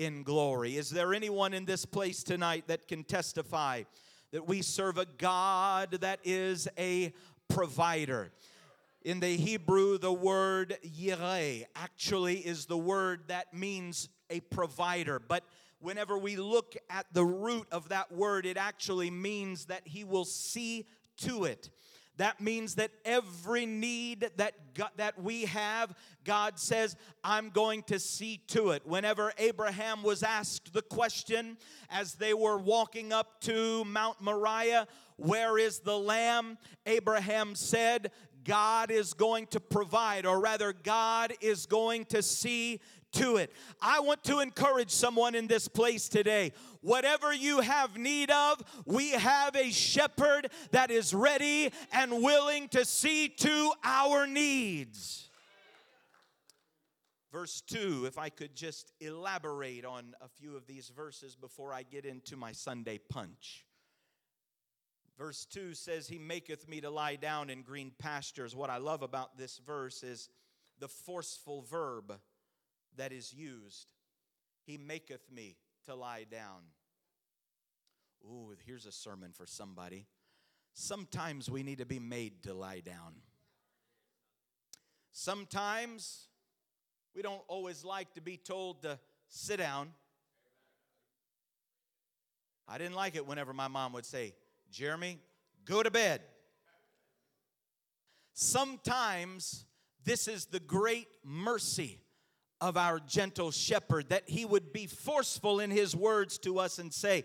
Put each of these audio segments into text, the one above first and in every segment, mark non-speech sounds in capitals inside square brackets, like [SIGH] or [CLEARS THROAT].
in glory. Is there anyone in this place tonight that can testify that we serve a God that is a provider? In the Hebrew, the word yireh actually is the word that means a provider. But whenever we look at the root of that word, it actually means that he will see to it. That means that every need that God, that we have, God says, "I'm going to see to it." Whenever Abraham was asked the question as they were walking up to Mount Moriah, "Where is the lamb?" Abraham said, God is going to provide, or rather, God is going to see to it. I want to encourage someone in this place today. Whatever you have need of, we have a shepherd that is ready and willing to see to our needs. Verse 2, if I could just elaborate on a few of these verses before I get into my Sunday punch. Verse 2 says, He maketh me to lie down in green pastures. What I love about this verse is the forceful verb that is used. He maketh me to lie down. Ooh, here's a sermon for somebody. Sometimes we need to be made to lie down. Sometimes we don't always like to be told to sit down. I didn't like it whenever my mom would say, Jeremy, go to bed. Sometimes this is the great mercy of our gentle shepherd that he would be forceful in his words to us and say,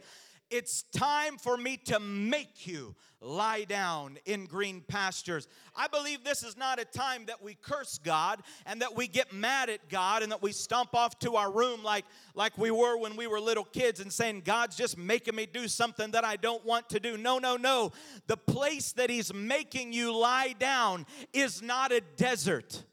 it's time for me to make you lie down in green pastures. I believe this is not a time that we curse God and that we get mad at God and that we stomp off to our room like, like we were when we were little kids and saying, God's just making me do something that I don't want to do. No, no, no. The place that He's making you lie down is not a desert.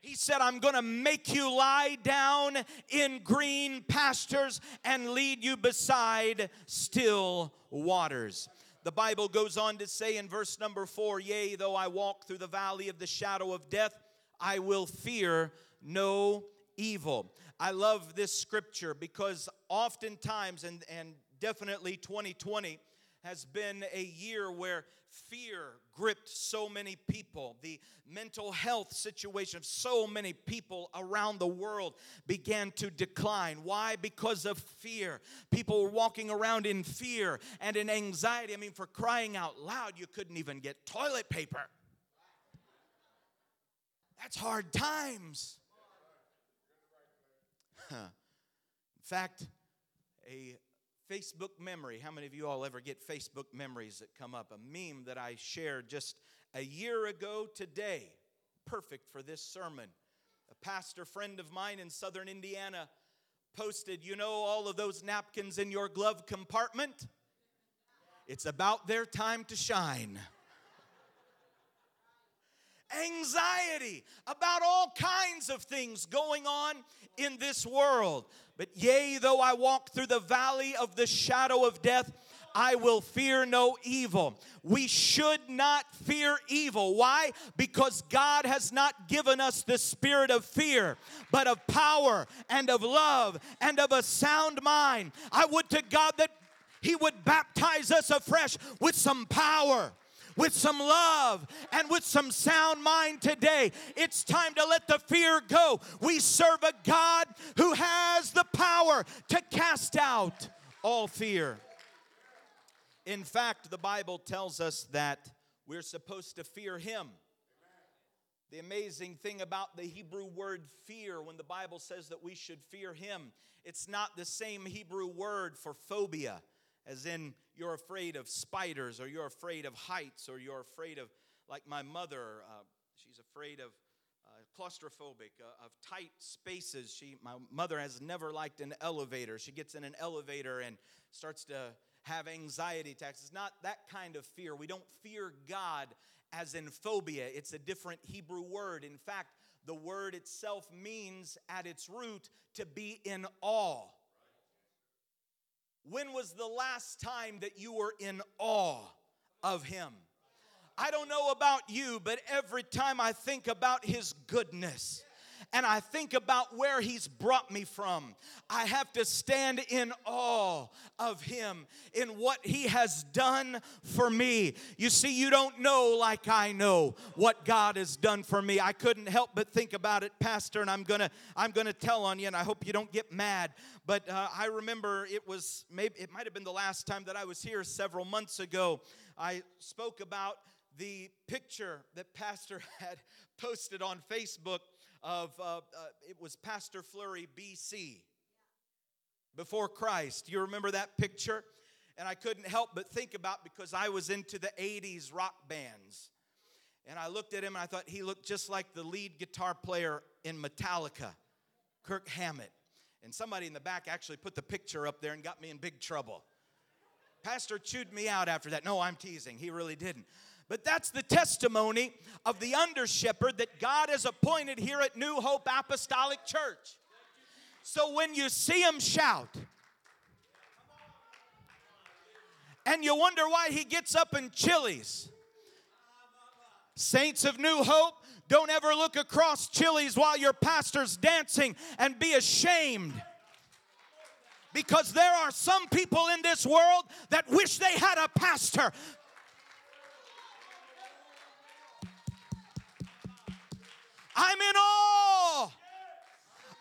He said, I'm going to make you lie down in green pastures and lead you beside still waters. The Bible goes on to say in verse number four, Yea, though I walk through the valley of the shadow of death, I will fear no evil. I love this scripture because oftentimes, and, and definitely 2020 has been a year where fear gripped so many people. The mental health situation of so many people around the world began to decline. Why? Because of fear. People were walking around in fear and in anxiety. I mean, for crying out loud, you couldn't even get toilet paper. That's hard times. In fact, a Facebook memory. How many of you all ever get Facebook memories that come up? A meme that I shared just a year ago today, perfect for this sermon. A pastor friend of mine in southern Indiana posted, You know, all of those napkins in your glove compartment? It's about their time to shine anxiety about all kinds of things going on in this world. But yea, though I walk through the valley of the shadow of death, I will fear no evil. We should not fear evil. Why? Because God has not given us the spirit of fear, but of power and of love and of a sound mind. I would to God that He would baptize us afresh with some power with some love and with some sound mind today. It's time to let the fear go. We serve a God who has the power to cast out all fear. In fact, the Bible tells us that we're supposed to fear Him. The amazing thing about the Hebrew word fear, when the Bible says that we should fear Him, it's not the same Hebrew word for phobia as in you're afraid of spiders or you're afraid of heights or you're afraid of, like my mother, uh, she's afraid of uh, claustrophobic, uh, of tight spaces. She, my mother has never liked an elevator. She gets in an elevator and starts to have anxiety attacks. It's not that kind of fear. We don't fear God as in phobia, it's a different Hebrew word. In fact, the word itself means at its root to be in awe when was the last time that you were in awe of Him? I don't know about you, but every time I think about His goodness, and I think about where He's brought me from, I have to stand in awe of Him in what He has done for me. You see, you don't know like I know what God has done for me. I couldn't help but think about it, Pastor, and I'm gonna I'm gonna tell on you, and I hope you don't get mad. But uh, I remember it was maybe it might have been the last time that I was here several months ago. I spoke about the picture that Pastor [LAUGHS] had posted on Facebook of uh, uh, it was Pastor Flurry BC before Christ. You remember that picture? And I couldn't help but think about because I was into the 80s rock bands. And I looked at him and I thought he looked just like the lead guitar player in Metallica, Kirk Hammett. And somebody in the back actually put the picture up there and got me in big trouble. Pastor chewed me out after that. No, I'm teasing. He really didn't. But that's the testimony of the under shepherd that God has appointed here at New Hope Apostolic Church. So when you see him shout, and you wonder why he gets up in Chili's. Saints of New Hope, don't ever look across Chili's while your pastor's dancing and be ashamed. Because there are some people in this world that wish they had a pastor I'm in awe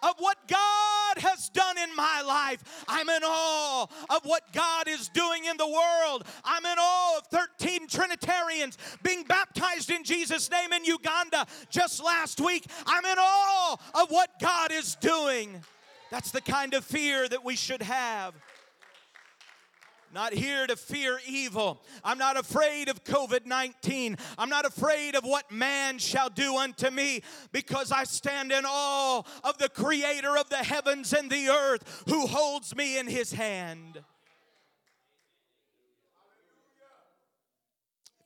of what God has done in my life. I'm in awe of what God is doing in the world. I'm in awe of 13 Trinitarians being baptized in Jesus' name in Uganda just last week. I'm in awe of what God is doing. That's the kind of fear that we should have. Not here to fear evil. I'm not afraid of COVID 19. I'm not afraid of what man shall do unto me because I stand in awe of the creator of the heavens and the earth who holds me in his hand. I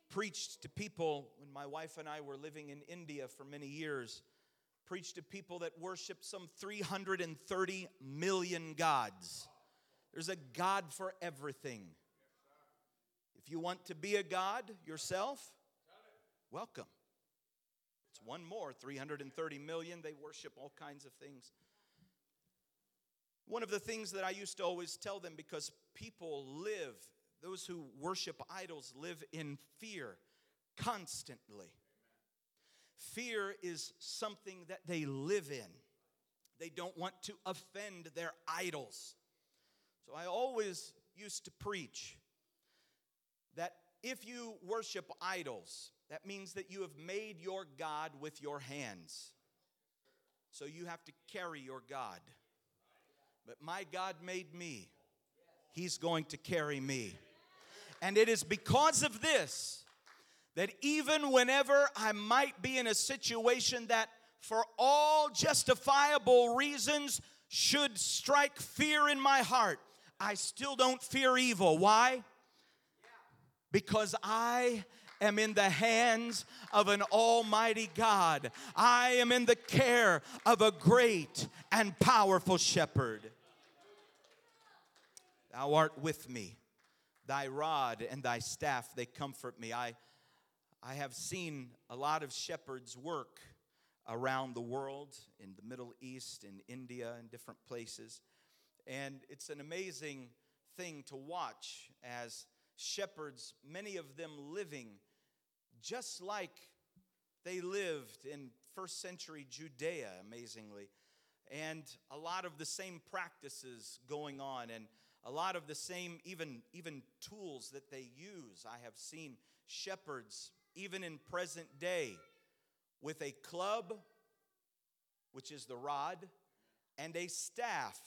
Preached to people when my wife and I were living in India for many years. Preached to people that worship some 330 million gods. There's a God for everything. If you want to be a God yourself, welcome. It's one more 330 million. They worship all kinds of things. One of the things that I used to always tell them because people live, those who worship idols live in fear constantly. Fear is something that they live in. They don't want to offend their idols. So I always used to preach that if you worship idols, that means that you have made your God with your hands. So you have to carry your God. But my God made me, He's going to carry me. And it is because of this that even whenever I might be in a situation that, for all justifiable reasons, should strike fear in my heart, I still don't fear evil. Why? Because I am in the hands of an almighty God. I am in the care of a great and powerful shepherd. Thou art with me. Thy rod and thy staff, they comfort me. I, I have seen a lot of shepherds work around the world, in the Middle East, in India, in different places. And it's an amazing thing to watch as shepherds, many of them living just like they lived in first century Judea, amazingly. And a lot of the same practices going on, and a lot of the same, even, even tools that they use. I have seen shepherds, even in present day, with a club, which is the rod, and a staff,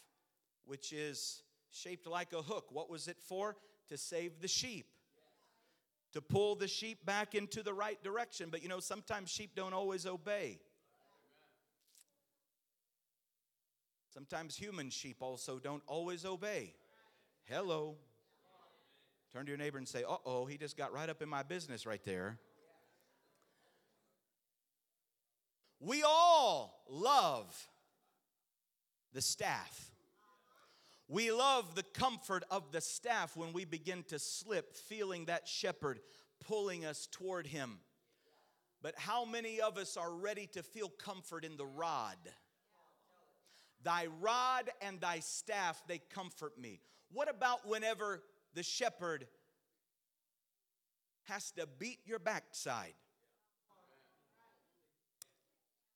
which is shaped like a hook. What was it for? To save the sheep, to pull the sheep back into the right direction. But you know, sometimes sheep don't always obey. Sometimes human sheep also don't always obey. Hello. Turn to your neighbor and say, uh oh, he just got right up in my business right there. We all love the staff. We love the comfort of the staff when we begin to slip, feeling that shepherd pulling us toward him. But how many of us are ready to feel comfort in the rod? Thy rod and thy staff, they comfort me. What about whenever the shepherd has to beat your backside?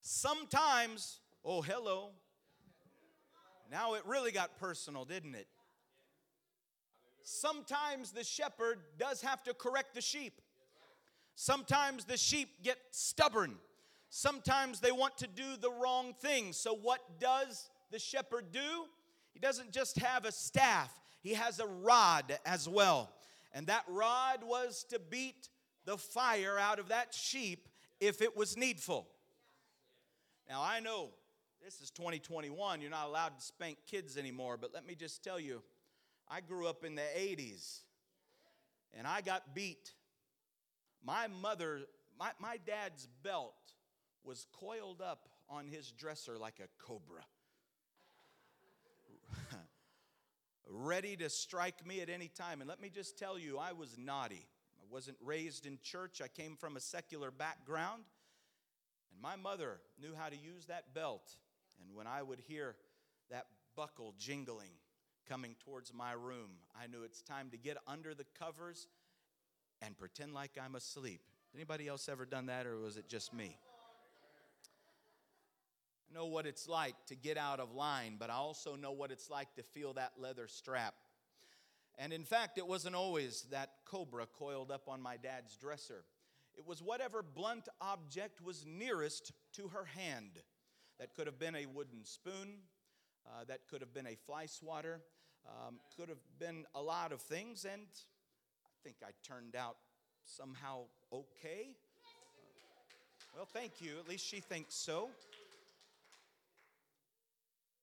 Sometimes, oh, hello. Now it really got personal, didn't it? Sometimes the shepherd does have to correct the sheep. Sometimes the sheep get stubborn. Sometimes they want to do the wrong thing. So, what does the shepherd do? He doesn't just have a staff, he has a rod as well. And that rod was to beat the fire out of that sheep if it was needful. Now, I know this is 2021, you're not allowed to spank kids anymore, but let me just tell you, I grew up in the 80s and I got beat. My mother, my, my dad's belt was coiled up on his dresser like a cobra, [LAUGHS] ready to strike me at any time. And let me just tell you, I was naughty. I wasn't raised in church, I came from a secular background. And my mother knew how to use that belt. And when I would hear that buckle jingling coming towards my room, I knew it's time to get under the covers and pretend like I'm asleep. Anybody else ever done that, or was it just me? I know what it's like to get out of line, but I also know what it's like to feel that leather strap. And in fact, it wasn't always that cobra coiled up on my dad's dresser. It was whatever blunt object was nearest to her hand. That could have been a wooden spoon, uh, that could have been a fly swatter, um, could have been a lot of things, and I think I turned out somehow okay. well, thank you. At least she thinks so.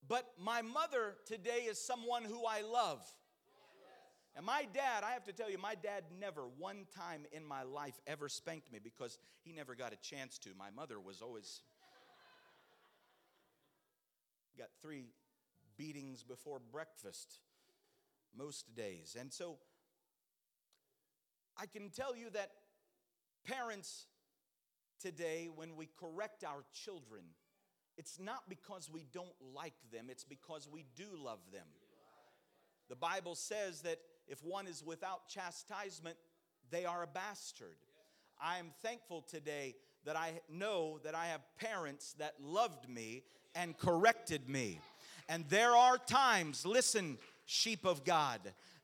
But my mother today is someone who I love. And my dad, I have to tell you, my dad never one time in my life ever spanked me because he never got a chance to. My mother was always got three beatings before breakfast most days. And so I can tell you that parents today, when we correct our children, it's not because we don't like them, it's because we do love them. The Bible says that if one is without chastisement, they are a bastard. I am thankful today that I know that I have parents that loved me and corrected me. And there are times, listen, sheep of God,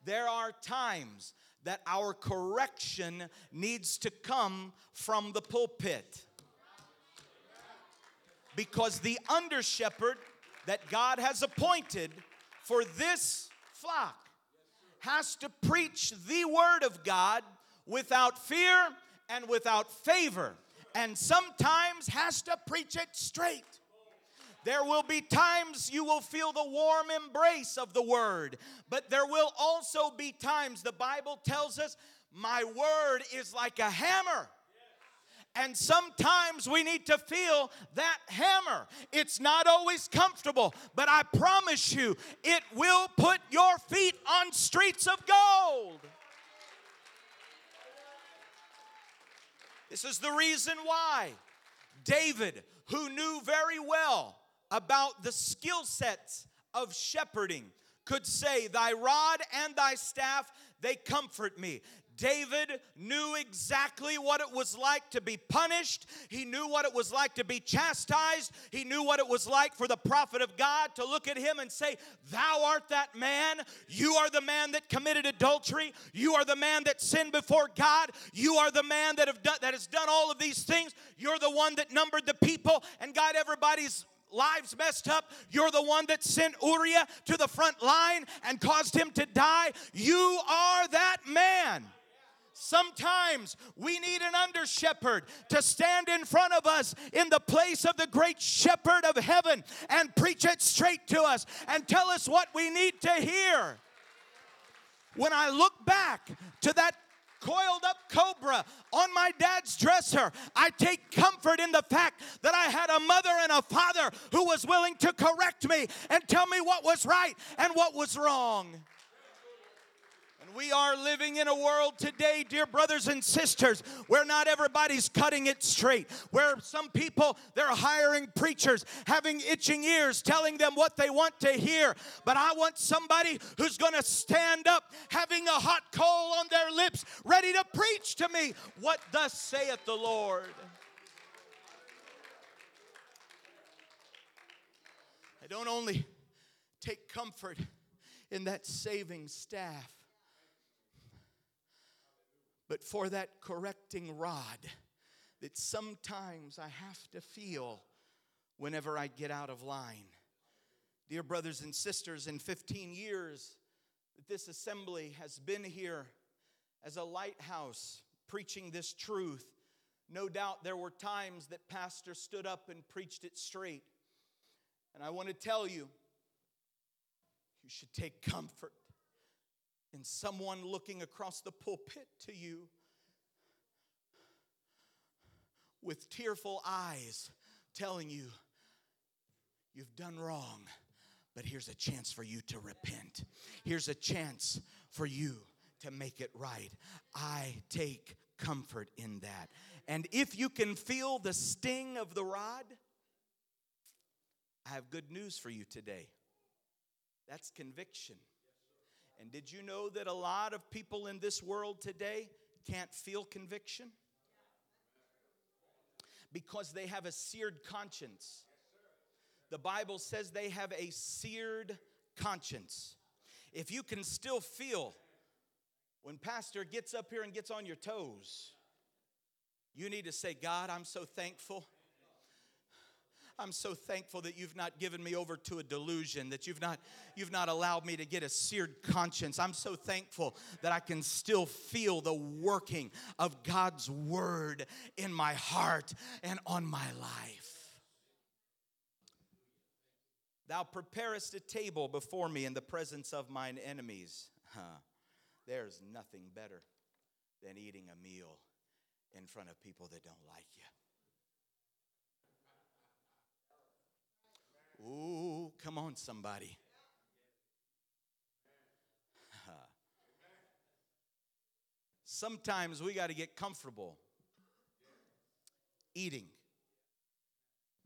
there are times that our correction needs to come from the pulpit. Because the under shepherd that God has appointed for this flock has to preach the word of God without fear and without favor, and sometimes has to preach it straight. There will be times you will feel the warm embrace of the word, but there will also be times, the Bible tells us, my word is like a hammer. And sometimes we need to feel that hammer. It's not always comfortable, but I promise you, it will put your feet on streets of gold. This is the reason why David, who knew very well about the skill sets of shepherding, could say, Thy rod and thy staff, they comfort me. David knew exactly what it was like to be punished. He knew what it was like to be chastised. He knew what it was like for the prophet of God to look at him and say, Thou art that man. You are the man that committed adultery. You are the man that sinned before God. You are the man that, have done, that has done all of these things. You're the one that numbered the people and got everybody's lives messed up. You're the one that sent Uriah to the front line and caused him to die. You are that man. Sometimes we need an under shepherd to stand in front of us in the place of the great shepherd of heaven and preach it straight to us and tell us what we need to hear. When I look back to that coiled up cobra on my dad's dresser. I take comfort in the fact that I had a mother and a father who was willing to correct me and tell me what was right and what was wrong. We are living in a world today, dear brothers and sisters, where not everybody's cutting it straight. Where some people, they're hiring preachers, having itching ears, telling them what they want to hear. But I want somebody who's going to stand up, having a hot coal on their lips, ready to preach to me what thus saith the Lord. I don't only take comfort in that saving staff, but for that correcting rod that sometimes I have to feel whenever I get out of line. Dear brothers and sisters, in 15 years that this assembly has been here as a lighthouse preaching this truth, no doubt there were times that Pastor stood up and preached it straight. And I want to tell you, you should take comfort in someone looking across the pulpit to you with tearful eyes telling you, You've done wrong, but here's a chance for you to repent. Here's a chance for you to make it right. I take comfort in that. And if you can feel the sting of the rod, I have good news for you today. That's conviction. And did you know that a lot of people in this world today can't feel conviction? Because they have a seared conscience. The Bible says they have a seared conscience. If you can still feel when pastor gets up here and gets on your toes, you need to say, God, I'm so thankful I'm so thankful that you've not given me over to a delusion, that you've not, you've not allowed me to get a seared conscience. I'm so thankful that I can still feel the working of God's word in my heart and on my life. Thou preparest a table before me in the presence of mine enemies. Huh. There's nothing better than eating a meal in front of people that don't like you. Ooh, come on, somebody. [LAUGHS] Sometimes we got to get comfortable eating,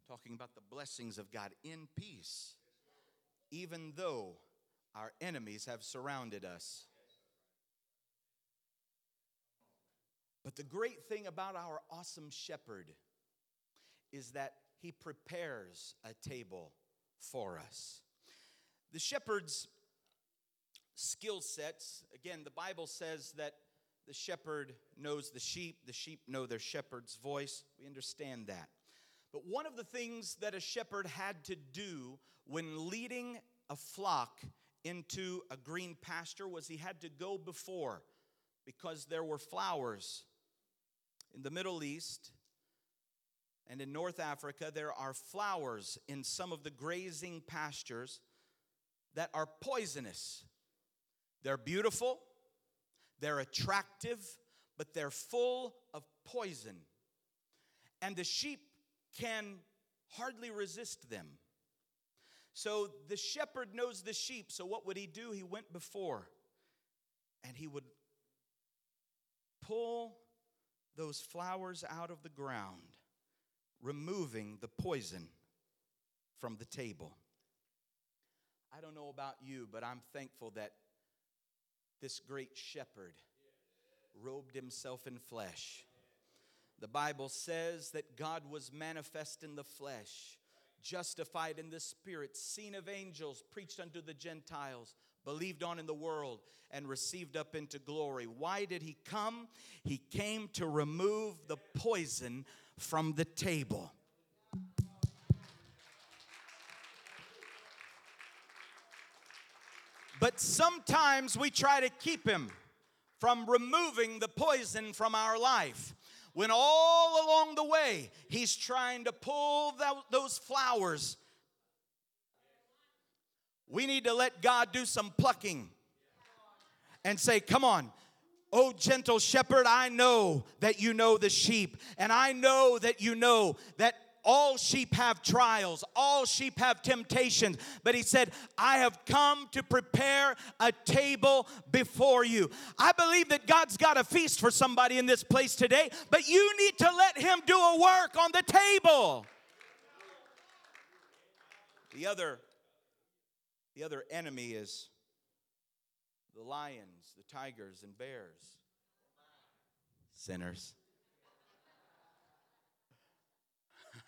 talking about the blessings of God in peace, even though our enemies have surrounded us. But the great thing about our awesome shepherd is that he prepares a table for us. The shepherd's skill sets, again, the Bible says that the shepherd knows the sheep, the sheep know their shepherd's voice. We understand that. But one of the things that a shepherd had to do when leading a flock into a green pasture was he had to go before because there were flowers in the Middle East and in North Africa, there are flowers in some of the grazing pastures that are poisonous. They're beautiful, they're attractive, but they're full of poison. And the sheep can hardly resist them. So the shepherd knows the sheep. So what would he do? He went before and he would pull those flowers out of the ground removing the poison from the table. I don't know about you, but I'm thankful that this great shepherd robed himself in flesh. The Bible says that God was manifest in the flesh, justified in the spirit, seen of angels, preached unto the Gentiles, believed on in the world, and received up into glory. Why did he come? He came to remove the poison from the table. But sometimes we try to keep him from removing the poison from our life. When all along the way, he's trying to pull those flowers. We need to let God do some plucking and say, Come on, Oh, gentle shepherd, I know that you know the sheep, and I know that you know that all sheep have trials, all sheep have temptations. But he said, I have come to prepare a table before you. I believe that God's got a feast for somebody in this place today, but you need to let him do a work on the table. The other, the other enemy is the lions, the tigers, and bears. Sinners. [LAUGHS]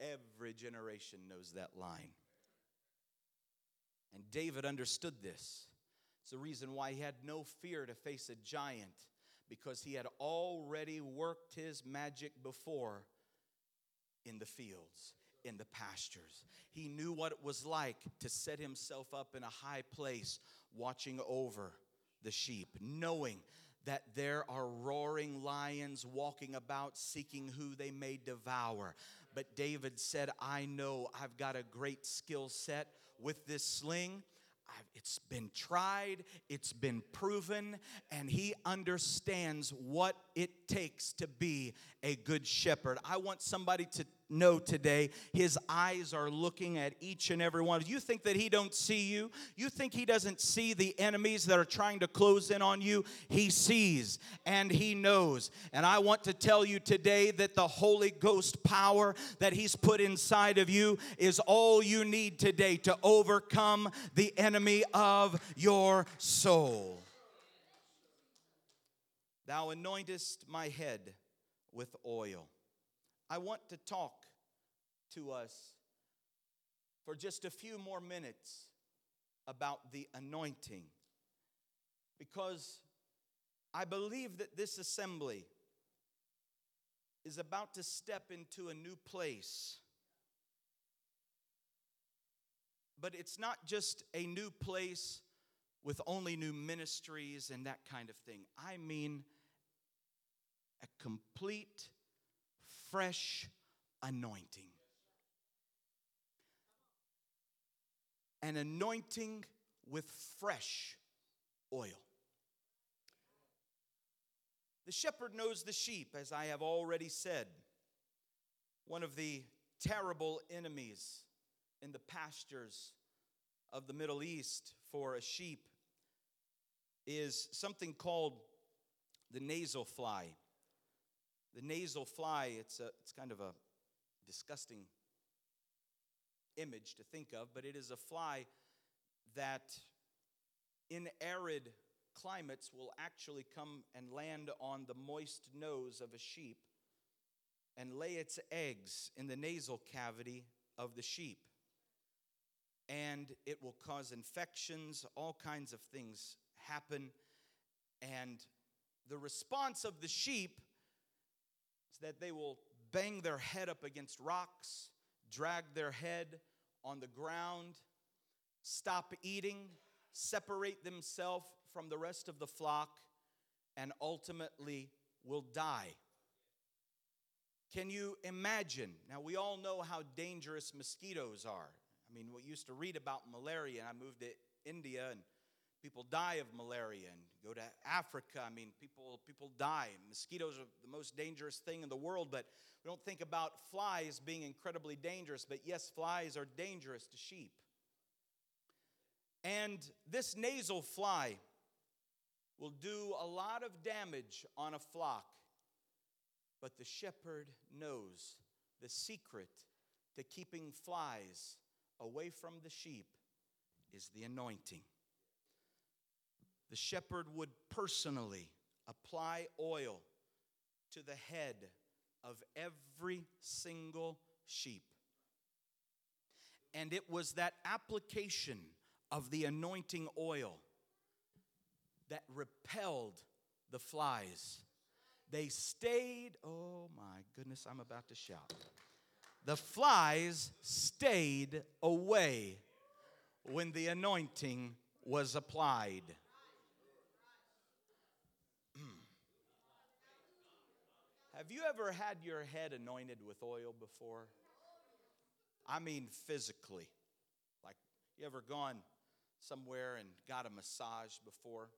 Every generation knows that line. And David understood this. It's the reason why he had no fear to face a giant because he had already worked his magic before in the fields, in the pastures. He knew what it was like to set himself up in a high place, watching over the sheep, knowing that there are roaring lions walking about seeking who they may devour. But David said, I know I've got a great skill set with this sling. I've, it's been tried, it's been proven, and he understands what it takes to be a good shepherd. I want somebody to know today his eyes are looking at each and every one. You think that he don't see you? You think he doesn't see the enemies that are trying to close in on you? He sees and he knows. And I want to tell you today that the Holy Ghost power that he's put inside of you is all you need today to overcome the enemy of your soul. Thou anointest my head with oil. I want to talk to us for just a few more minutes about the anointing because I believe that this assembly is about to step into a new place. But it's not just a new place with only new ministries and that kind of thing. I mean, a complete, fresh anointing. An anointing with fresh oil. The shepherd knows the sheep, as I have already said. One of the terrible enemies in the pastures of the Middle East for a sheep is something called the nasal fly. The nasal fly, it's, a, it's kind of a disgusting image to think of, but it is a fly that in arid climates will actually come and land on the moist nose of a sheep and lay its eggs in the nasal cavity of the sheep. And it will cause infections, all kinds of things happen. And the response of the sheep is that they will bang their head up against rocks, drag their head on the ground, stop eating, separate themselves from the rest of the flock, and ultimately will die. Can you imagine? Now, we all know how dangerous mosquitoes are. I mean, we used to read about malaria, and I moved to India, and people die of malaria and go to africa. I mean people people die. Mosquitoes are the most dangerous thing in the world but we don't think about flies being incredibly dangerous but yes flies are dangerous to sheep. And this nasal fly will do a lot of damage on a flock but the shepherd knows the secret to keeping flies away from the sheep is the anointing the shepherd would personally apply oil to the head of every single sheep. And it was that application of the anointing oil that repelled the flies. They stayed, oh my goodness, I'm about to shout. The flies stayed away when the anointing was applied. Have you ever had your head anointed with oil before? I mean, physically. Like, you ever gone somewhere and got a massage before?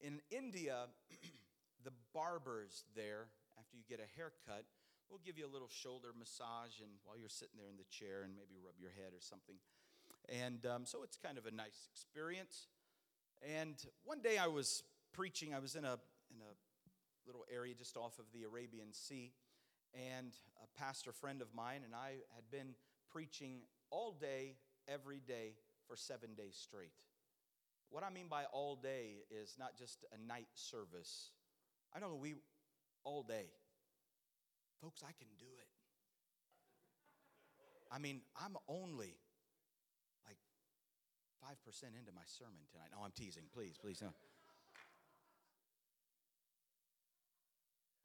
In India, [CLEARS THROAT] the barbers there, after you get a haircut, we'll give you a little shoulder massage and while you're sitting there in the chair and maybe rub your head or something. And um, so it's kind of a nice experience. And one day I was preaching, I was in a, in a little area just off of the Arabian Sea, and a pastor friend of mine and I had been preaching all day, every day, for seven days straight. What I mean by all day is not just a night service. I don't know we all day. Folks, I can do it. I mean, I'm only like 5% into my sermon tonight. No, I'm teasing. Please, please. No.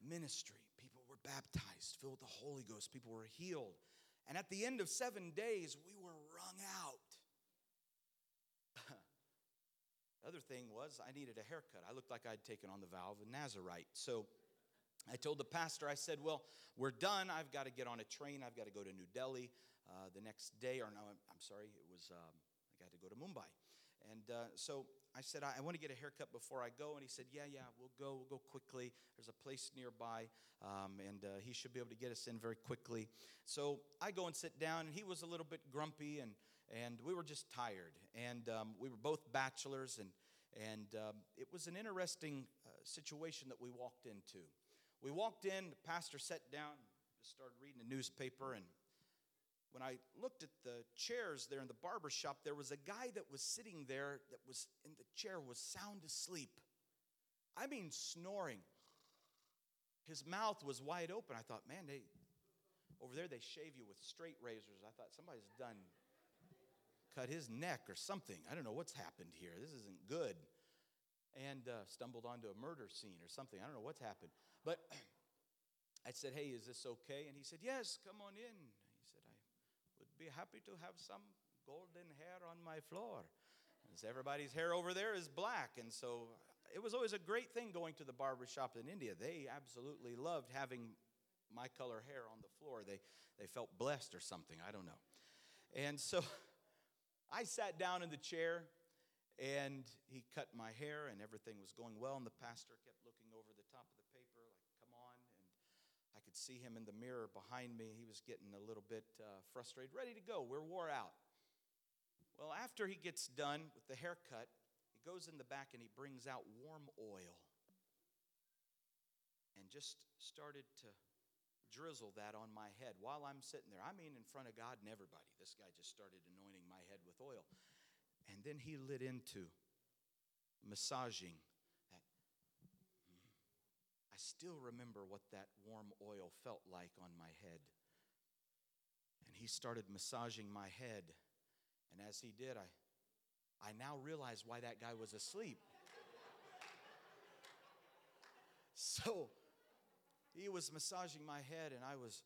Ministry. People were baptized, filled with the Holy Ghost. People were healed. And at the end of seven days, we were wrung out. [LAUGHS] the other thing was, I needed a haircut. I looked like I'd taken on the vow of a Nazarite. So I told the pastor, I said, Well, we're done. I've got to get on a train. I've got to go to New Delhi uh, the next day. Or no, I'm sorry, it was, um, I got to go to Mumbai. And uh, so I said, I, I want to get a haircut before I go. And he said, Yeah, yeah, we'll go. We'll go quickly. There's a place nearby, um, and uh, he should be able to get us in very quickly. So I go and sit down, and he was a little bit grumpy, and, and we were just tired. And um, we were both bachelors, and, and um, it was an interesting uh, situation that we walked into. We walked in, the pastor sat down, just started reading a newspaper, and when I looked at the chairs there in the barber shop, there was a guy that was sitting there that was in the chair was sound asleep. I mean snoring. His mouth was wide open. I thought, man, they over there they shave you with straight razors. I thought somebody's done cut his neck or something. I don't know what's happened here. This isn't good. And uh, stumbled onto a murder scene or something. I don't know what's happened. But [CLEARS THROAT] I said, hey, is this okay? And he said, yes, come on in. He said, I would be happy to have some golden hair on my floor. As everybody's hair over there is black. And so it was always a great thing going to the barber shop in India. They absolutely loved having my color hair on the floor. They, they felt blessed or something. I don't know. And so [LAUGHS] I sat down in the chair and he cut my hair and everything was going well. And the pastor kept looking over the top of the paper, like, come on. I could see him in the mirror behind me. He was getting a little bit uh, frustrated, ready to go. We're wore out. Well, after he gets done with the haircut, he goes in the back and he brings out warm oil and just started to drizzle that on my head while I'm sitting there. I mean, in front of God and everybody. This guy just started anointing my head with oil. And then he lit into massaging still remember what that warm oil felt like on my head. And he started massaging my head. And as he did, I, I now realize why that guy was asleep. [LAUGHS] so he was massaging my head, and I was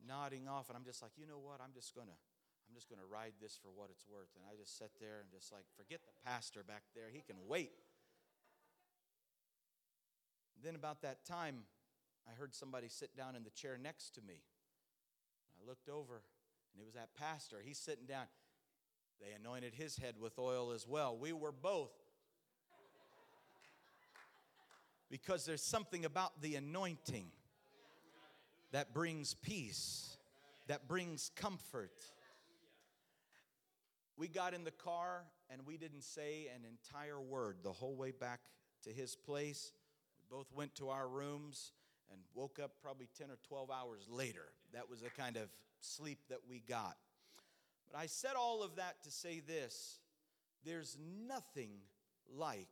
nodding off. And I'm just like, you know what? I'm just going to. I'm just going to ride this for what it's worth. And I just sat there and just like, forget the pastor back there. He can wait. Then, about that time, I heard somebody sit down in the chair next to me. I looked over, and it was that pastor. He's sitting down. They anointed his head with oil as well. We were both. Because there's something about the anointing that brings peace, that brings comfort. We got in the car and we didn't say an entire word the whole way back to his place both went to our rooms and woke up probably 10 or 12 hours later. That was the kind of sleep that we got. But I said all of that to say this there's nothing like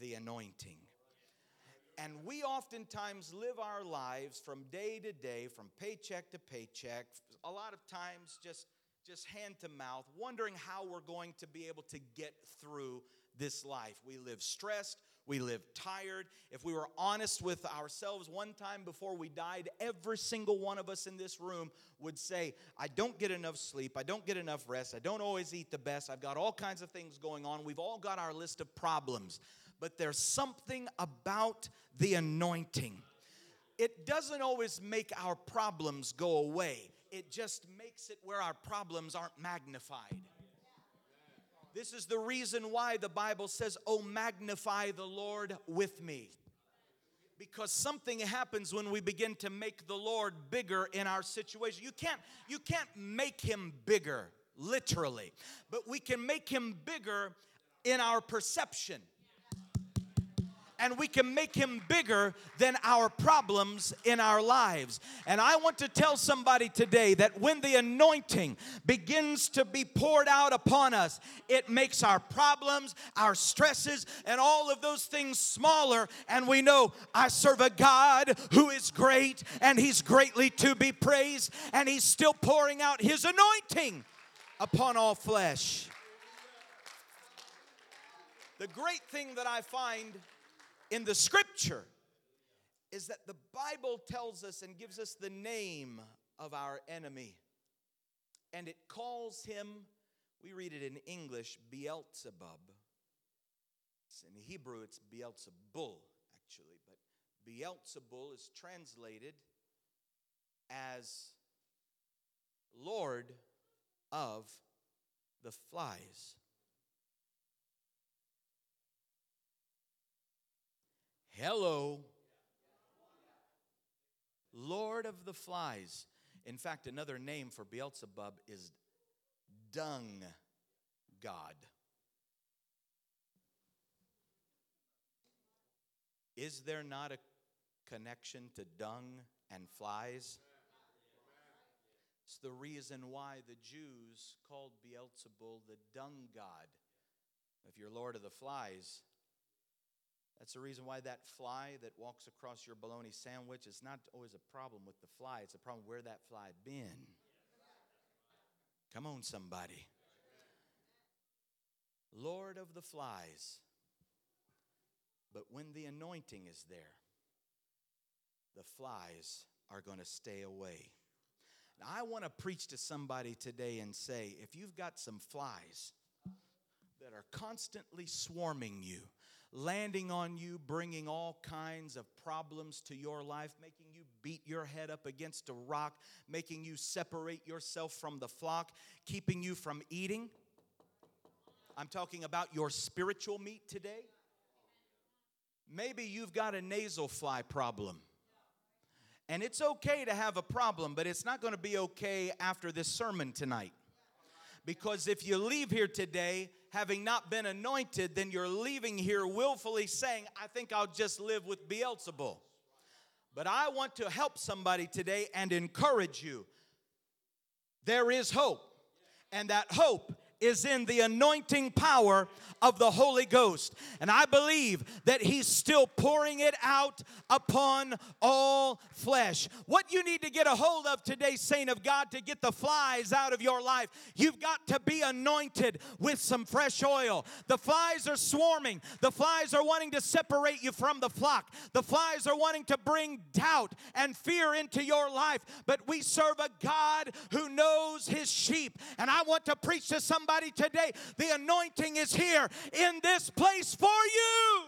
the anointing. And we oftentimes live our lives from day to day, from paycheck to paycheck, a lot of times just, just hand to mouth, wondering how we're going to be able to get through this life. We live stressed, we live tired. If we were honest with ourselves one time before we died, every single one of us in this room would say, I don't get enough sleep, I don't get enough rest, I don't always eat the best, I've got all kinds of things going on. We've all got our list of problems. But there's something about the anointing. It doesn't always make our problems go away, it just makes it where our problems aren't magnified. This is the reason why the Bible says, Oh, magnify the Lord with me. because something happens when we begin to make the Lord bigger in our situation. You can't you can't make him bigger literally, but we can make him bigger in our perception and we can make him bigger than our problems in our lives. And I want to tell somebody today that when the anointing begins to be poured out upon us, it makes our problems, our stresses, and all of those things smaller. And we know I serve a God who is great and he's greatly to be praised, and he's still pouring out his anointing upon all flesh. The great thing that I find in the scripture is that the Bible tells us and gives us the name of our enemy. And it calls him, we read it in English, Beelzebub. In Hebrew, it's Beelzebul, actually, but Beelzebul is translated as Lord of the flies. Hello. Lord of the flies. In fact, another name for Beelzebub is dung god. Is there not a connection to dung and flies? It's the reason why the Jews called Beelzebul the dung god. If you're Lord of the flies, that's the reason why that fly that walks across your bologna sandwich is not always a problem with the fly, it's a problem where that fly been. Come on, somebody. Lord of the flies. But when the anointing is there, the flies are going to stay away. Now, I want to preach to somebody today and say if you've got some flies that are constantly swarming you, landing on you, bringing all kinds of problems to your life, making you beat your head up against a rock, making you separate yourself from the flock, keeping you from eating. I'm talking about your spiritual meat today. Maybe you've got a nasal fly problem. And it's okay to have a problem, but it's not going to be okay after this sermon tonight. Because if you leave here today having not been anointed, then you're leaving here willfully saying, I think I'll just live with Beelzebul. But I want to help somebody today and encourage you. There is hope, and that hope is in the anointing power of the Holy Ghost. And I believe that He's still pouring it out upon all flesh. What you need to get a hold of today, saint of God, to get the flies out of your life, you've got to be anointed with some fresh oil. The flies are swarming, the flies are wanting to separate you from the flock, the flies are wanting to bring doubt and fear into your life. But we serve a God who knows His sheep. And I want to preach to somebody somebody today, the anointing is here in this place for you.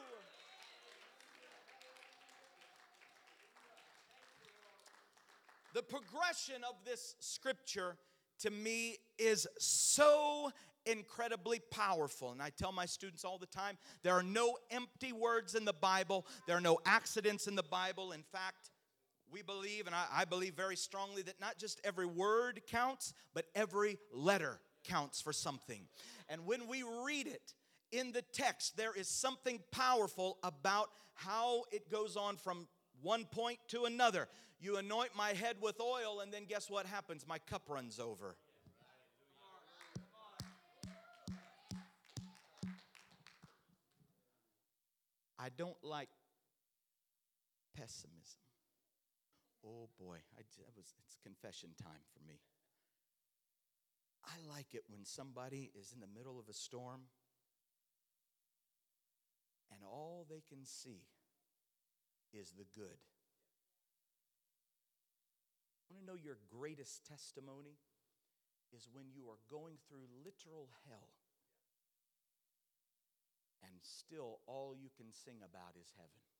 The progression of this scripture to me is so incredibly powerful. And I tell my students all the time there are no empty words in the Bible, there are no accidents in the Bible. In fact, we believe, and I, I, believe very strongly, that not just every word counts, but every letter counts for something. And when we read it in the text, there is something powerful about how it goes on from one point to another. You anoint my head with oil, and then guess what happens? My cup runs over. I don't like pessimism. Oh boy, I, was, it's confession time for me. I like it when somebody is in the middle of a storm and all they can see is the good. I want to know your greatest testimony? Is when you are going through literal hell and still all you can sing about is heaven.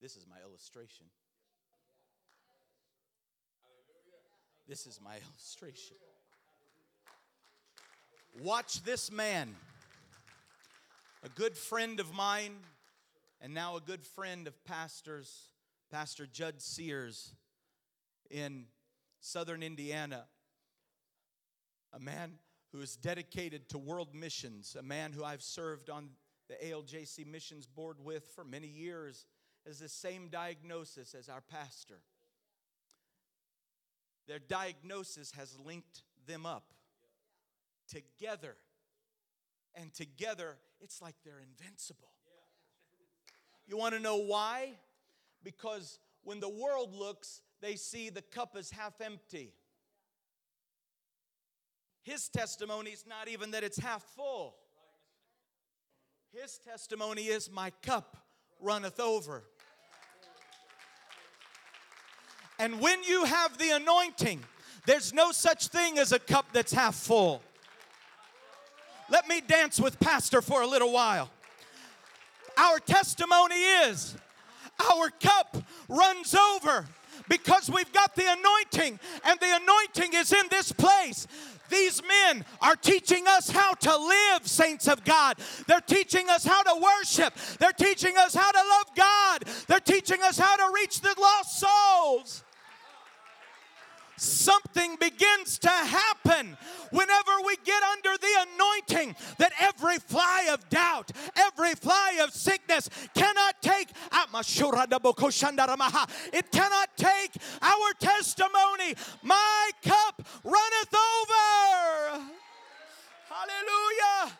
This is my illustration. This is my illustration. Watch this man, a good friend of mine, and now a good friend of pastors, Pastor Judd Sears in southern Indiana, a man who is dedicated to world missions, a man who I've served on the ALJC Missions Board with for many years, has the same diagnosis as our pastor. Their diagnosis has linked them up together. And together, it's like they're invincible. You want to know why? Because when the world looks, they see the cup is half empty. His testimony is not even that it's half full. His testimony is, My cup runneth over. And when you have the anointing, there's no such thing as a cup that's half full. Let me dance with Pastor for a little while. Our testimony is our cup runs over because we've got the anointing, and the anointing is in this place. These men are teaching us how to live, saints of God. They're teaching us how to worship. They're teaching us how to love God. They're teaching us how to reach the lost souls something begins to happen whenever we get under the anointing that every fly of doubt, every fly of sickness cannot take it cannot take our testimony. My cup runneth over. Hallelujah.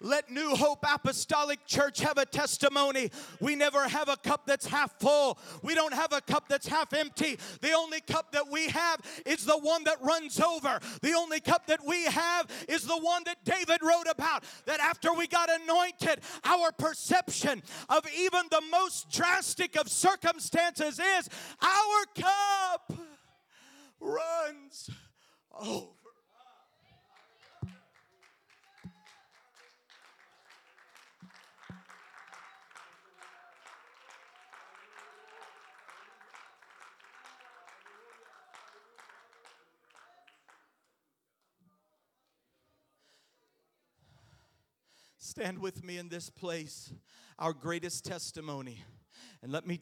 Let New Hope Apostolic Church have a testimony. We never have a cup that's half full. We don't have a cup that's half empty. The only cup that we have is the one that runs over. The only cup that we have is the one that David wrote about. That after we got anointed, our perception of even the most drastic of circumstances is our cup runs over. Stand with me in this place, our greatest testimony. And let me